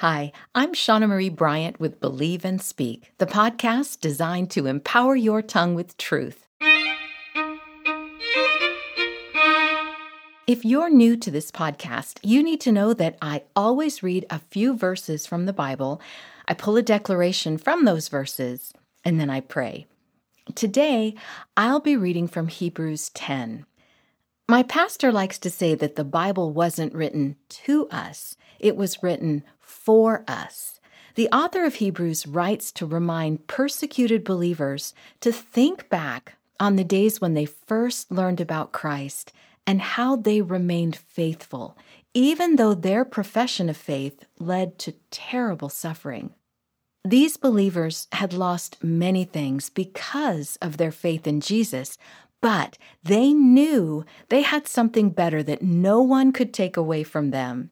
Hi, I'm Shawna Marie Bryant with Believe and Speak, the podcast designed to empower your tongue with truth. If you're new to this podcast, you need to know that I always read a few verses from the Bible, I pull a declaration from those verses, and then I pray. Today, I'll be reading from Hebrews 10. My pastor likes to say that the Bible wasn't written to us, it was written for us. The author of Hebrews writes to remind persecuted believers to think back on the days when they first learned about Christ and how they remained faithful, even though their profession of faith led to terrible suffering. These believers had lost many things because of their faith in Jesus, but they knew they had something better that no one could take away from them.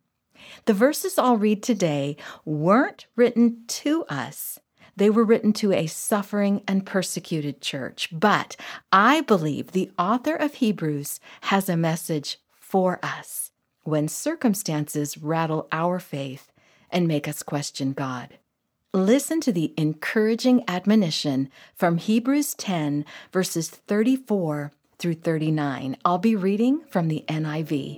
The verses I'll read today weren't written to us. They were written to a suffering and persecuted church. But I believe the author of Hebrews has a message for us when circumstances rattle our faith and make us question God. Listen to the encouraging admonition from Hebrews 10, verses 34 through 39. I'll be reading from the NIV.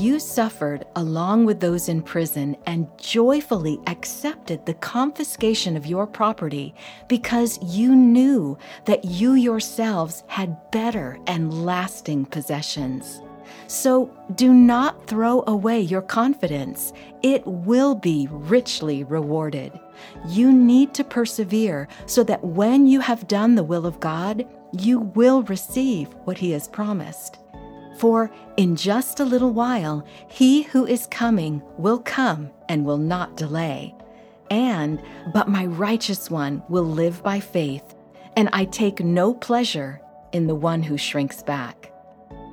You suffered along with those in prison and joyfully accepted the confiscation of your property because you knew that you yourselves had better and lasting possessions. So do not throw away your confidence. It will be richly rewarded. You need to persevere so that when you have done the will of God, you will receive what He has promised. For in just a little while, he who is coming will come and will not delay. And, but my righteous one will live by faith, and I take no pleasure in the one who shrinks back.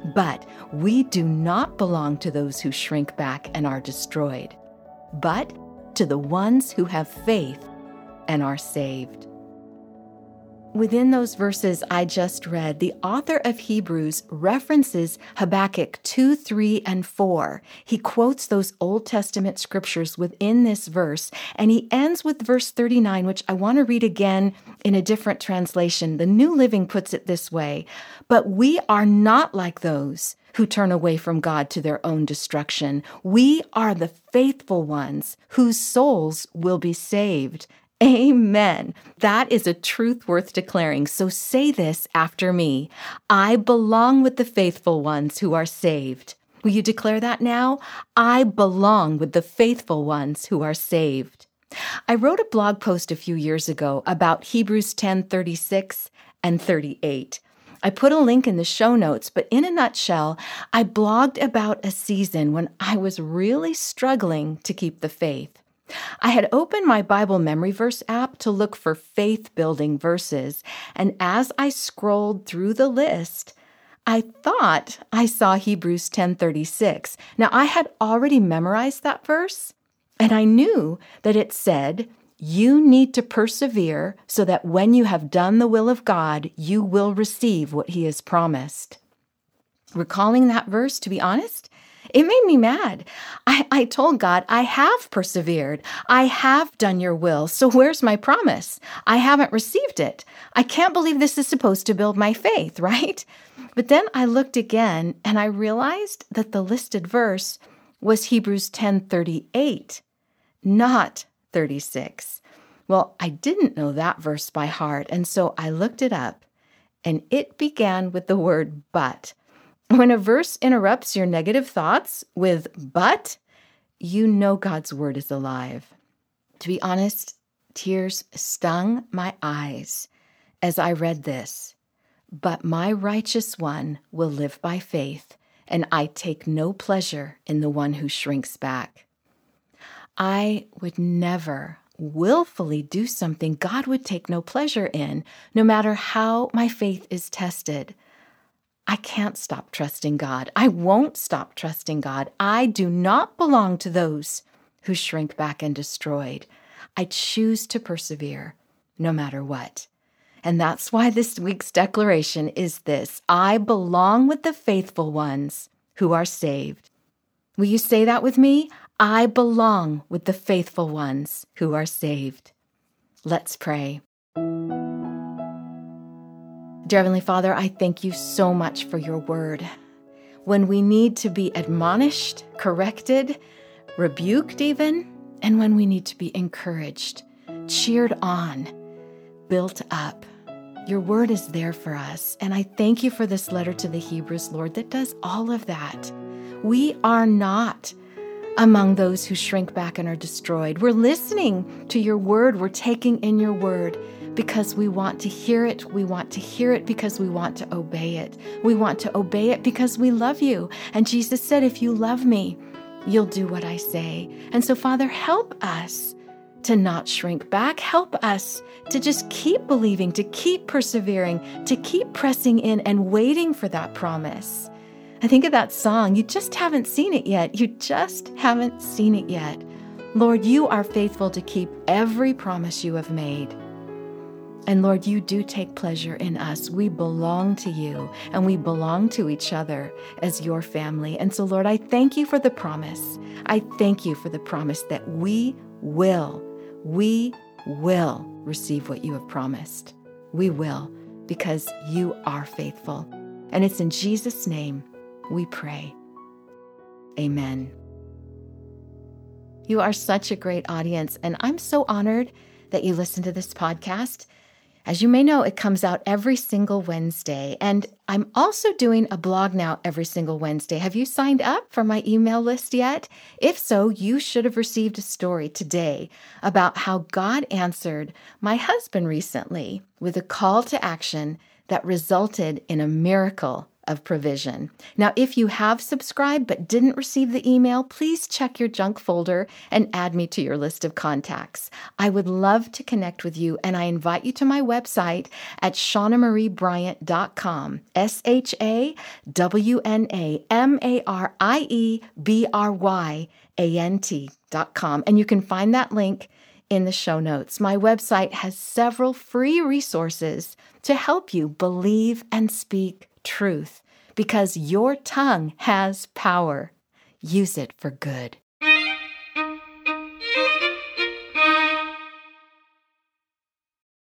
But we do not belong to those who shrink back and are destroyed, but to the ones who have faith and are saved. Within those verses I just read, the author of Hebrews references Habakkuk 2, 3, and 4. He quotes those Old Testament scriptures within this verse, and he ends with verse 39, which I want to read again in a different translation. The New Living puts it this way But we are not like those who turn away from God to their own destruction. We are the faithful ones whose souls will be saved. Amen. That is a truth worth declaring. So say this after me I belong with the faithful ones who are saved. Will you declare that now? I belong with the faithful ones who are saved. I wrote a blog post a few years ago about Hebrews 10 36 and 38. I put a link in the show notes, but in a nutshell, I blogged about a season when I was really struggling to keep the faith. I had opened my Bible memory verse app to look for faith building verses, and as I scrolled through the list, I thought I saw Hebrews 10:36. Now I had already memorized that verse, and I knew that it said, "You need to persevere so that when you have done the will of God, you will receive what he has promised." Recalling that verse, to be honest, it made me mad. I, I told God, I have persevered. I have done your will. So where's my promise? I haven't received it. I can't believe this is supposed to build my faith, right? But then I looked again and I realized that the listed verse was Hebrews 10:38, not 36. Well, I didn't know that verse by heart, and so I looked it up, and it began with the word but. When a verse interrupts your negative thoughts with but, you know God's word is alive. To be honest, tears stung my eyes as I read this. But my righteous one will live by faith, and I take no pleasure in the one who shrinks back. I would never willfully do something God would take no pleasure in, no matter how my faith is tested. I can't stop trusting God. I won't stop trusting God. I do not belong to those who shrink back and destroyed. I choose to persevere no matter what. And that's why this week's declaration is this I belong with the faithful ones who are saved. Will you say that with me? I belong with the faithful ones who are saved. Let's pray. Dear Heavenly Father, I thank you so much for your word. When we need to be admonished, corrected, rebuked, even, and when we need to be encouraged, cheered on, built up. Your word is there for us. And I thank you for this letter to the Hebrews, Lord, that does all of that. We are not among those who shrink back and are destroyed. We're listening to your word, we're taking in your word because we want to hear it. We want to hear it because we want to obey it. We want to obey it because we love you. And Jesus said, If you love me, you'll do what I say. And so, Father, help us to not shrink back. Help us to just keep believing, to keep persevering, to keep pressing in and waiting for that promise. I think of that song, you just haven't seen it yet. You just haven't seen it yet. Lord, you are faithful to keep every promise you have made. And Lord, you do take pleasure in us. We belong to you and we belong to each other as your family. And so, Lord, I thank you for the promise. I thank you for the promise that we will, we will receive what you have promised. We will because you are faithful. And it's in Jesus' name we pray. Amen. You are such a great audience, and I'm so honored that you listen to this podcast. As you may know, it comes out every single Wednesday. And I'm also doing a blog now every single Wednesday. Have you signed up for my email list yet? If so, you should have received a story today about how God answered my husband recently with a call to action that resulted in a miracle of provision. Now, if you have subscribed but didn't receive the email, please check your junk folder and add me to your list of contacts. I would love to connect with you, and I invite you to my website at ShawnaMarieBryant.com. S H A W N A M A R I E B R Y A N T.com. And you can find that link in the show notes. My website has several free resources to help you believe and speak truth because your tongue has power. Use it for good.